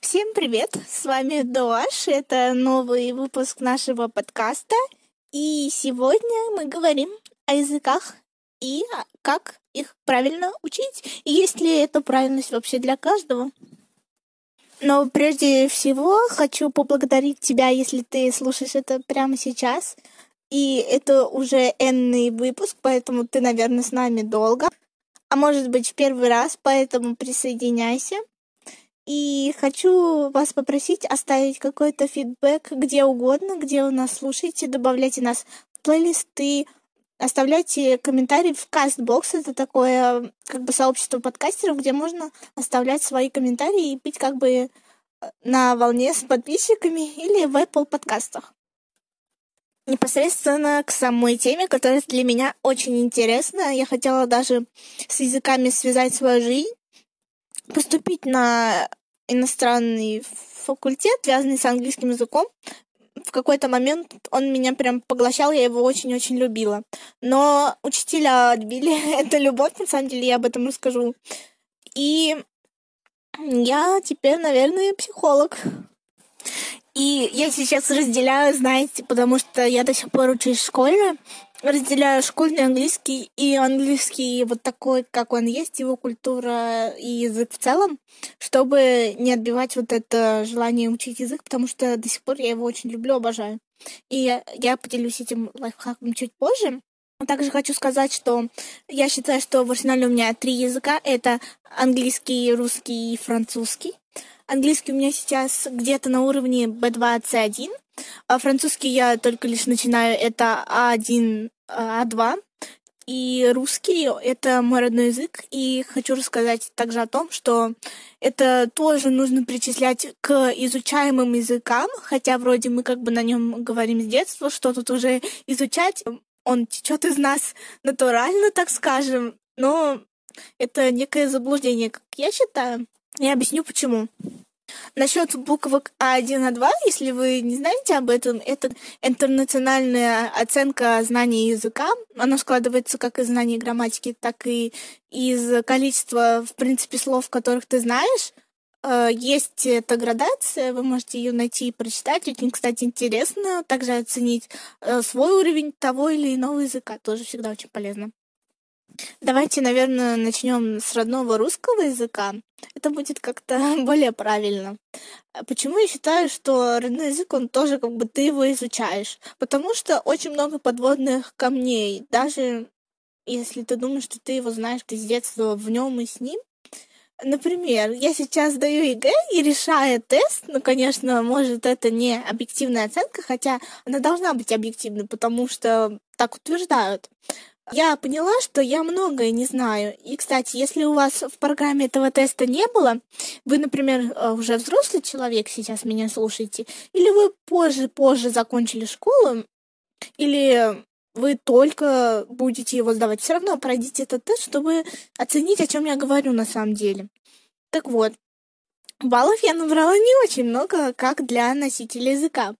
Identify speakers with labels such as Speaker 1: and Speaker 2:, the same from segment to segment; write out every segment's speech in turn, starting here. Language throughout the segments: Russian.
Speaker 1: Всем привет! С вами Дуаш. Это новый выпуск нашего подкаста. И сегодня мы говорим о языках и как их правильно учить. И есть ли эта правильность вообще для каждого. Но прежде всего хочу поблагодарить тебя, если ты слушаешь это прямо сейчас. И это уже энный выпуск, поэтому ты, наверное, с нами долго. А может быть, в первый раз, поэтому присоединяйся. И хочу вас попросить оставить какой-то фидбэк где угодно, где вы нас слушаете, добавляйте нас в плейлисты, оставляйте комментарии в Castbox. Это такое как бы сообщество подкастеров, где можно оставлять свои комментарии и быть как бы на волне с подписчиками или в Apple подкастах. Непосредственно к самой теме, которая для меня очень интересна. Я хотела даже с языками связать свою жизнь поступить на иностранный факультет, связанный с английским языком. В какой-то момент он меня прям поглощал, я его очень-очень любила. Но учителя отбили эту любовь, на самом деле, я об этом расскажу. И я теперь, наверное, психолог. И я сейчас разделяю, знаете, потому что я до сих пор учусь в школе, разделяю школьный английский и английский вот такой, как он есть, его культура и язык в целом, чтобы не отбивать вот это желание учить язык, потому что до сих пор я его очень люблю, обожаю. И я, поделюсь этим лайфхаком чуть позже. Также хочу сказать, что я считаю, что в арсенале у меня три языка. Это английский, русский и французский. Английский у меня сейчас где-то на уровне B2, C1. А французский я только лишь начинаю, это А1, А2. И русский — это мой родной язык. И хочу рассказать также о том, что это тоже нужно причислять к изучаемым языкам, хотя вроде мы как бы на нем говорим с детства, что тут уже изучать. Он течет из нас натурально, так скажем, но это некое заблуждение, как я считаю. Я объясню почему. Насчет буквок А1, А2, если вы не знаете об этом, это интернациональная оценка знаний языка. Она складывается как из знаний грамматики, так и из количества, в принципе, слов, которых ты знаешь. Э, есть эта градация, вы можете ее найти и прочитать. Очень, кстати, интересно также оценить э, свой уровень того или иного языка. Тоже всегда очень полезно. Давайте, наверное, начнем с родного русского языка. Это будет как-то более правильно. А почему я считаю, что родной язык, он тоже как бы ты его изучаешь? Потому что очень много подводных камней. Даже если ты думаешь, что ты его знаешь, ты с детства в нем и с ним. Например, я сейчас сдаю ЕГЭ и решаю тест, ну, конечно, может, это не объективная оценка, хотя она должна быть объективной, потому что так утверждают я поняла, что я многое не знаю. И, кстати, если у вас в программе этого теста не было, вы, например, э, уже взрослый человек, сейчас меня слушаете, или вы позже-позже закончили школу, или вы только будете его сдавать, все равно пройдите этот тест, чтобы оценить, о чем я говорю на самом деле. Так вот, баллов я набрала не очень много, как для носителя языка.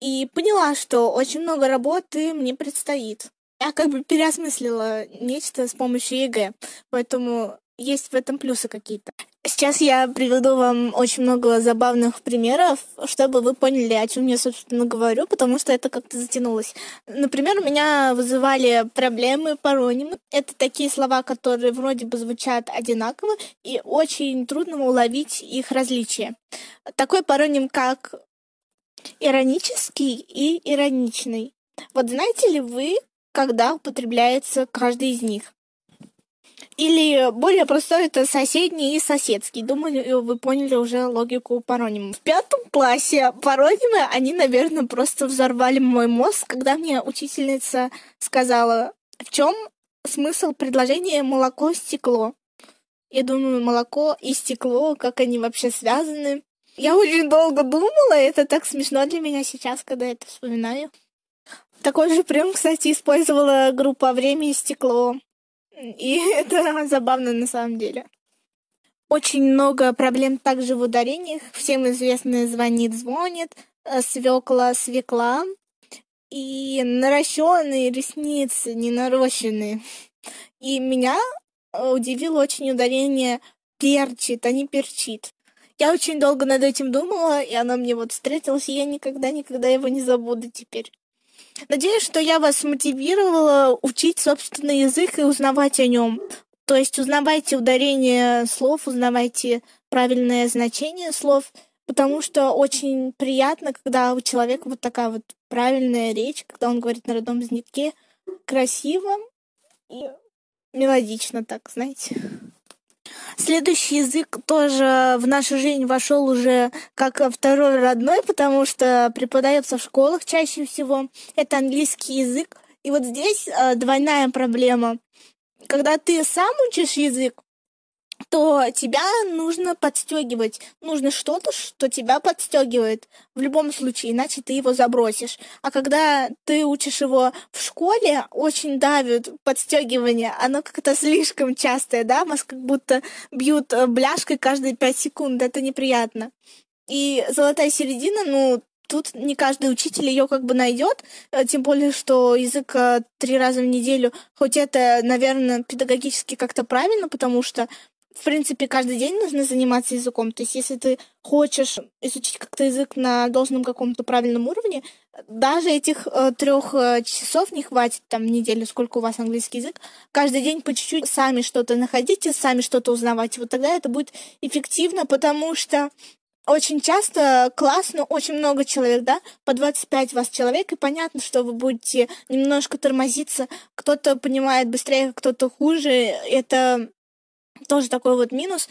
Speaker 1: И поняла, что очень много работы мне предстоит я как бы переосмыслила нечто с помощью ЕГЭ, поэтому есть в этом плюсы какие-то. Сейчас я приведу вам очень много забавных примеров, чтобы вы поняли, о чем я, собственно, говорю, потому что это как-то затянулось. Например, у меня вызывали проблемы паронимы. Это такие слова, которые вроде бы звучат одинаково, и очень трудно уловить их различия. Такой пароним, как иронический и ироничный. Вот знаете ли вы, когда употребляется каждый из них. Или более простой это соседний и соседский. Думаю, вы поняли уже логику паронимов. В пятом классе паронимы, они, наверное, просто взорвали мой мозг, когда мне учительница сказала, в чем смысл предложения молоко-стекло. Я думаю, молоко и стекло, как они вообще связаны. Я очень долго думала, это так смешно для меня сейчас, когда это вспоминаю. Такой же прием, кстати, использовала группа «Время и стекло». И это забавно на самом деле. Очень много проблем также в ударениях. Всем известно «звонит», «звонит», э, «свекла», «свекла». И наращенные ресницы, не нарощенные. И меня удивило очень ударение «перчит», а не «перчит». Я очень долго над этим думала, и оно мне вот встретилось, и я никогда-никогда его не забуду теперь. Надеюсь, что я вас мотивировала учить собственный язык и узнавать о нем. То есть узнавайте ударение слов, узнавайте правильное значение слов, потому что очень приятно, когда у человека вот такая вот правильная речь, когда он говорит на родном языке красиво и мелодично так, знаете. Следующий язык тоже в нашу жизнь вошел уже как второй родной, потому что преподается в школах чаще всего. Это английский язык. И вот здесь э, двойная проблема. Когда ты сам учишь язык, то тебя нужно подстегивать. Нужно что-то, что тебя подстегивает. В любом случае, иначе ты его забросишь. А когда ты учишь его в школе, очень давит подстегивание. Оно как-то слишком частое, да? Вас как будто бьют э, бляшкой каждые пять секунд. Это неприятно. И золотая середина, ну, тут не каждый учитель ее как бы найдет, э, тем более, что язык э, три раза в неделю, хоть это, наверное, педагогически как-то правильно, потому что в принципе, каждый день нужно заниматься языком. То есть, если ты хочешь изучить как-то язык на должном каком-то правильном уровне, даже этих э, трех э, часов не хватит, там, неделю, сколько у вас английский язык. Каждый день по чуть-чуть сами что-то находите, сами что-то узнавайте. Вот тогда это будет эффективно, потому что очень часто классно, очень много человек, да, по 25 вас человек, и понятно, что вы будете немножко тормозиться, кто-то понимает быстрее, кто-то хуже, это тоже такой вот минус.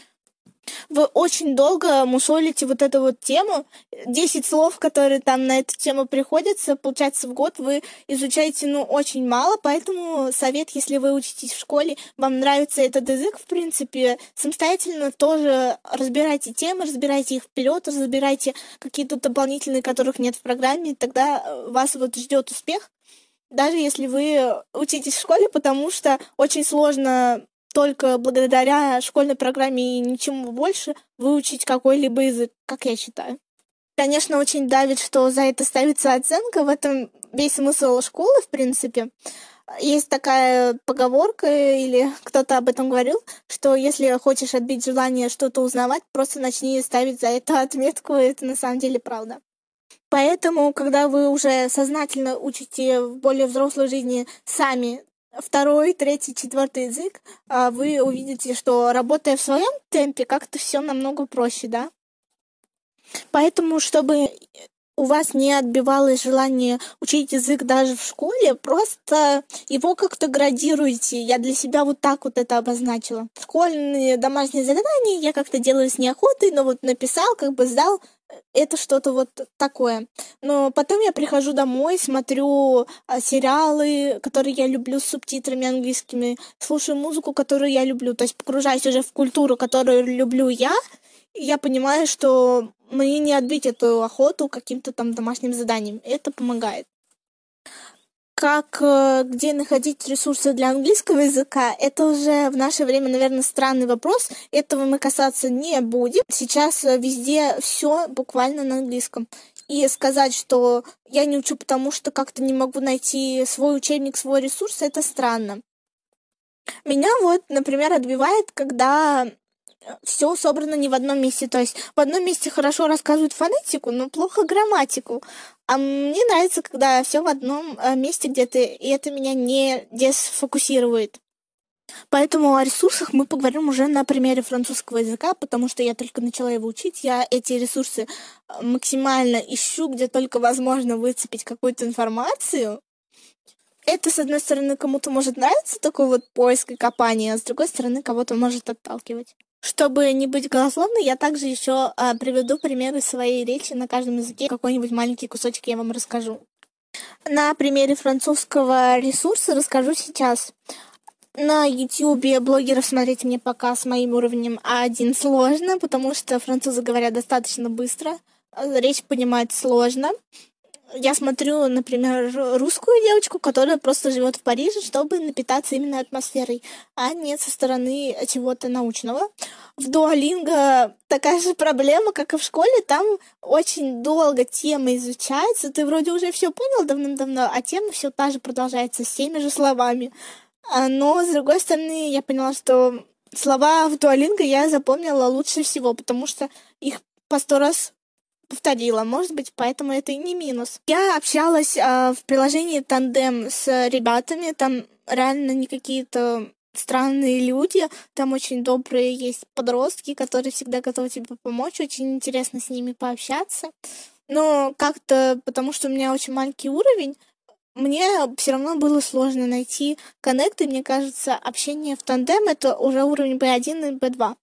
Speaker 1: Вы очень долго мусолите вот эту вот тему. Десять слов, которые там на эту тему приходятся, получается, в год вы изучаете, ну, очень мало, поэтому совет, если вы учитесь в школе, вам нравится этот язык, в принципе, самостоятельно тоже разбирайте темы, разбирайте их вперед, разбирайте какие-то дополнительные, которых нет в программе, тогда вас вот ждет успех даже если вы учитесь в школе, потому что очень сложно только благодаря школьной программе и ничему больше выучить какой-либо язык, как я считаю. Конечно, очень давит, что за это ставится оценка. В этом весь смысл школы, в принципе. Есть такая поговорка, или кто-то об этом говорил, что если хочешь отбить желание что-то узнавать, просто начни ставить за это отметку. Это на самом деле правда. Поэтому, когда вы уже сознательно учите в более взрослой жизни сами второй, третий, четвертый язык, а вы увидите, что работая в своем темпе, как-то все намного проще, да? Поэтому, чтобы у вас не отбивалось желание учить язык даже в школе, просто его как-то градируйте. Я для себя вот так вот это обозначила. Школьные домашние задания я как-то делаю с неохотой, но вот написал, как бы сдал, это что-то вот такое. Но потом я прихожу домой, смотрю а, сериалы, которые я люблю с субтитрами английскими, слушаю музыку, которую я люблю, то есть погружаюсь уже в культуру, которую люблю я, и я понимаю, что мне не отбить эту охоту каким-то там домашним заданием. Это помогает как э, где находить ресурсы для английского языка, это уже в наше время, наверное, странный вопрос. Этого мы касаться не будем. Сейчас э, везде все буквально на английском. И сказать, что я не учу, потому что как-то не могу найти свой учебник, свой ресурс, это странно. Меня вот, например, отбивает, когда все собрано не в одном месте. То есть в одном месте хорошо рассказывают фонетику, но плохо грамматику. А мне нравится, когда все в одном э, месте где-то, и это меня не десфокусирует. Поэтому о ресурсах мы поговорим уже на примере французского языка, потому что я только начала его учить. Я эти ресурсы э, максимально ищу, где только возможно выцепить какую-то информацию. Это, с одной стороны, кому-то может нравиться такой вот поиск и копание, а с другой стороны, кого-то может отталкивать. Чтобы не быть голословной, я также еще а, приведу примеры своей речи на каждом языке. Какой-нибудь маленький кусочек я вам расскажу. На примере французского ресурса расскажу сейчас. На YouTube блогеров смотреть мне пока с моим уровнем А1 сложно, потому что французы говорят достаточно быстро, речь понимать сложно я смотрю, например, русскую девочку, которая просто живет в Париже, чтобы напитаться именно атмосферой, а не со стороны чего-то научного. В Дуолинго такая же проблема, как и в школе, там очень долго тема изучается, ты вроде уже все понял давным-давно, а тема все та же продолжается с теми же словами. А, но, с другой стороны, я поняла, что слова в Дуолинго я запомнила лучше всего, потому что их по сто раз повторила, может быть, поэтому это и не минус. Я общалась э, в приложении Тандем с ребятами, там реально не какие-то странные люди, там очень добрые есть подростки, которые всегда готовы тебе помочь, очень интересно с ними пообщаться. Но как-то, потому что у меня очень маленький уровень, мне все равно было сложно найти коннект, и мне кажется, общение в тандем это уже уровень B1 и B2.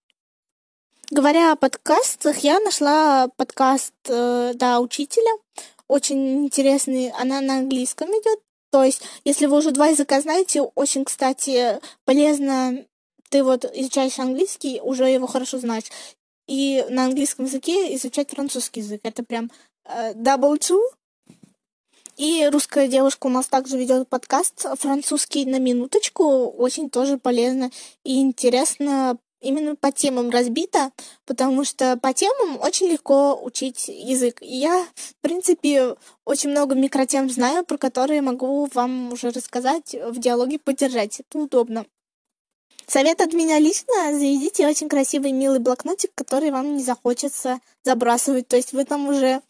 Speaker 1: Говоря о подкастах, я нашла подкаст э, да, учителя. Очень интересный. Она на английском идет. То есть, если вы уже два языка знаете, очень, кстати, полезно ты вот изучаешь английский, уже его хорошо знаешь. И на английском языке изучать французский язык. Это прям э, double two. И русская девушка у нас также ведет подкаст французский на минуточку. Очень тоже полезно и интересно именно по темам разбито, потому что по темам очень легко учить язык. И я, в принципе, очень много микротем знаю, про которые могу вам уже рассказать, в диалоге поддержать. Это удобно. Совет от меня лично, заведите очень красивый, милый блокнотик, который вам не захочется забрасывать. То есть вы там уже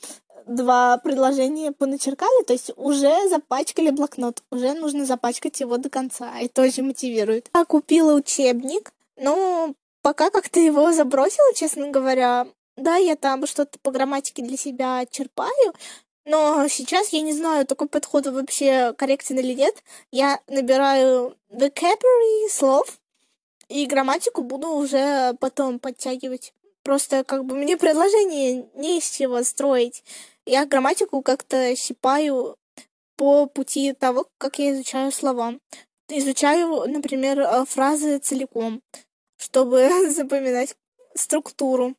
Speaker 1: два предложения поначеркали, то есть уже запачкали блокнот, уже нужно запачкать его до конца. Это очень мотивирует. Я купила учебник, но пока как-то его забросила, честно говоря. Да, я там что-то по грамматике для себя черпаю, но сейчас я не знаю, такой подход вообще корректен или нет. Я набираю vocabulary слов, и грамматику буду уже потом подтягивать. Просто как бы мне предложение не из чего строить. Я грамматику как-то щипаю по пути того, как я изучаю слова. Изучаю, например, э, фразы целиком чтобы запоминать структуру.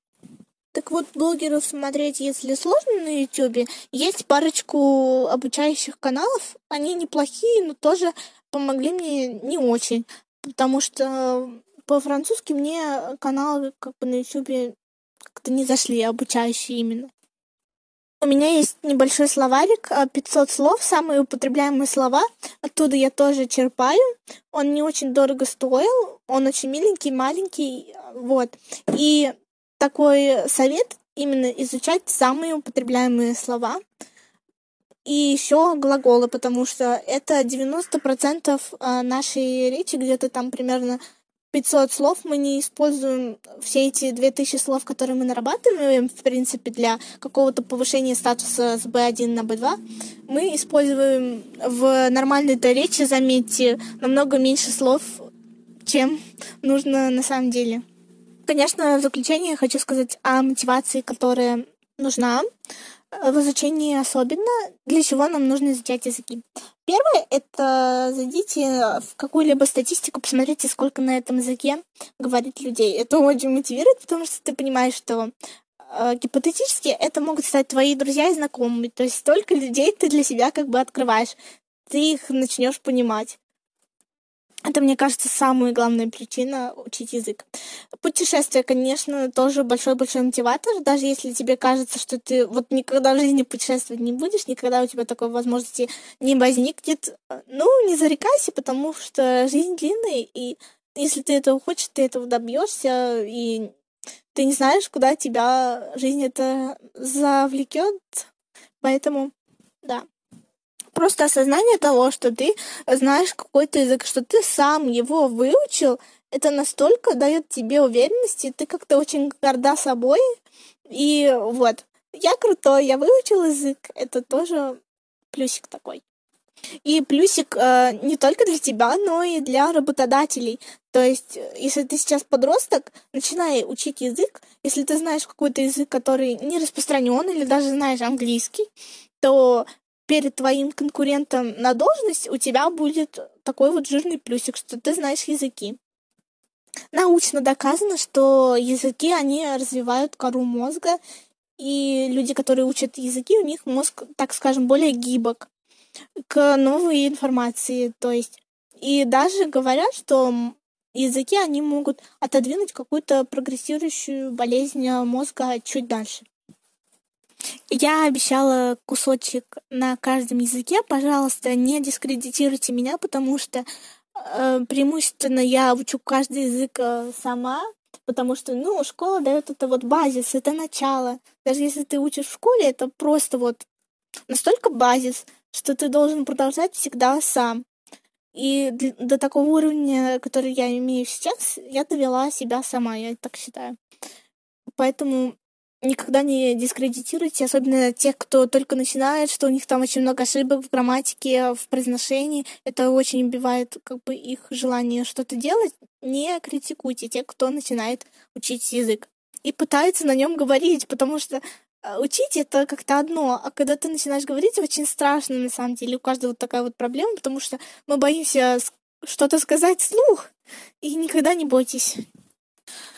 Speaker 1: Так вот, блогеров смотреть, если сложно на Ютубе, есть парочку обучающих каналов. Они неплохие, но тоже помогли мне не очень. Потому что по-французски мне каналы как бы на Ютубе как-то не зашли, обучающие именно. У меня есть небольшой словарик, 500 а, слов, самые употребляемые слова. Оттуда я тоже черпаю. Он не очень дорого стоил, он очень миленький, маленький, вот. И такой совет именно изучать самые употребляемые слова. И еще глаголы, потому что это 90% а, нашей речи, где-то там примерно 500 слов. Мы не используем все эти 2000 слов, которые мы нарабатываем, в принципе, для какого-то повышения статуса с B1 на B2, мы используем в нормальной речи, заметьте, намного меньше слов, чем нужно на самом деле. Конечно, в заключение хочу сказать о мотивации, которая нужна в изучении особенно, для чего нам нужно изучать языки. Первое — это зайдите в какую-либо статистику, посмотрите, сколько на этом языке говорит людей. Это очень мотивирует, потому что ты понимаешь, что э, гипотетически это могут стать твои друзья и знакомые. То есть столько людей ты для себя как бы открываешь. Ты их начнешь понимать. Это, мне кажется, самая главная причина учить язык. Путешествие, конечно, тоже большой-большой мотиватор. Даже если тебе кажется, что ты вот никогда в жизни путешествовать не будешь, никогда у тебя такой возможности не возникнет, ну, не зарекайся, потому что жизнь длинная, и если ты этого хочешь, ты этого добьешься, и ты не знаешь, куда тебя жизнь это завлекет. Поэтому, да просто осознание того, что ты знаешь какой-то язык, что ты сам его выучил, это настолько дает тебе уверенности, ты как-то очень горда собой. И вот, я крутой, я выучил язык, это тоже плюсик такой. И плюсик э, не только для тебя, но и для работодателей. То есть, если ты сейчас подросток, начинай учить язык. Если ты знаешь какой-то язык, который не распространен, или даже знаешь английский, то перед твоим конкурентом на должность у тебя будет такой вот жирный плюсик, что ты знаешь языки. Научно доказано, что языки, они развивают кору мозга, и люди, которые учат языки, у них мозг, так скажем, более гибок к новой информации. То есть, и даже говорят, что языки, они могут отодвинуть какую-то прогрессирующую болезнь мозга чуть дальше. Я обещала кусочек на каждом языке. Пожалуйста, не дискредитируйте меня, потому что э, преимущественно я учу каждый язык э, сама, потому что, ну, школа дает это вот базис, это начало. Даже если ты учишь в школе, это просто вот настолько базис, что ты должен продолжать всегда сам. И до такого уровня, который я имею сейчас, я довела себя сама, я так считаю. Поэтому никогда не дискредитируйте, особенно тех, кто только начинает, что у них там очень много ошибок в грамматике, в произношении. Это очень убивает как бы их желание что-то делать. Не критикуйте тех, кто начинает учить язык. И пытается на нем говорить, потому что а, учить это как-то одно, а когда ты начинаешь говорить, очень страшно на самом деле. У каждого такая вот проблема, потому что мы боимся что-то сказать вслух, и никогда не бойтесь.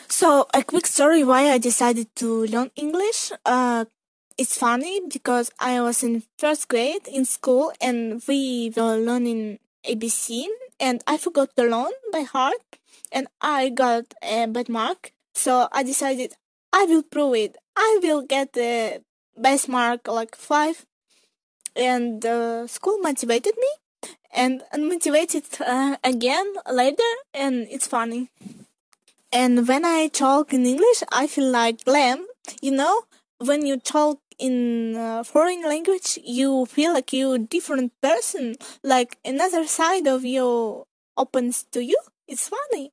Speaker 1: So, a quick story why I decided to learn English. Uh, it's funny because I was in first grade in school and we were learning ABC and I forgot to learn by heart and I got a bad mark. So I decided I will prove it. I will get the best mark like five. And the school motivated me and motivated uh, again later and it's funny. And when I talk in English, I feel like glam. You know, when you talk in foreign language, you feel like you're a different person, like another side of you opens to you. It's funny.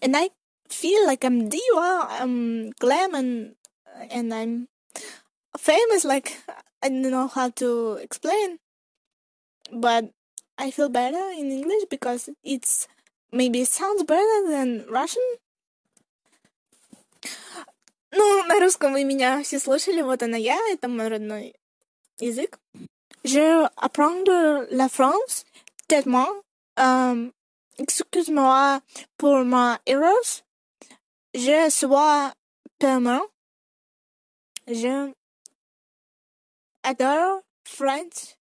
Speaker 1: And I feel like I'm diva, I'm glam, and, and I'm famous. Like, I don't know how to explain. But I feel better in English because it's maybe sounds better than Russian. Ну, на русском вы меня все слушали, вот она я, это мой родной язык. Je apprends la France tellement. Um, Excuse-moi pour ma erreurs. Je suis permanent. Je adore French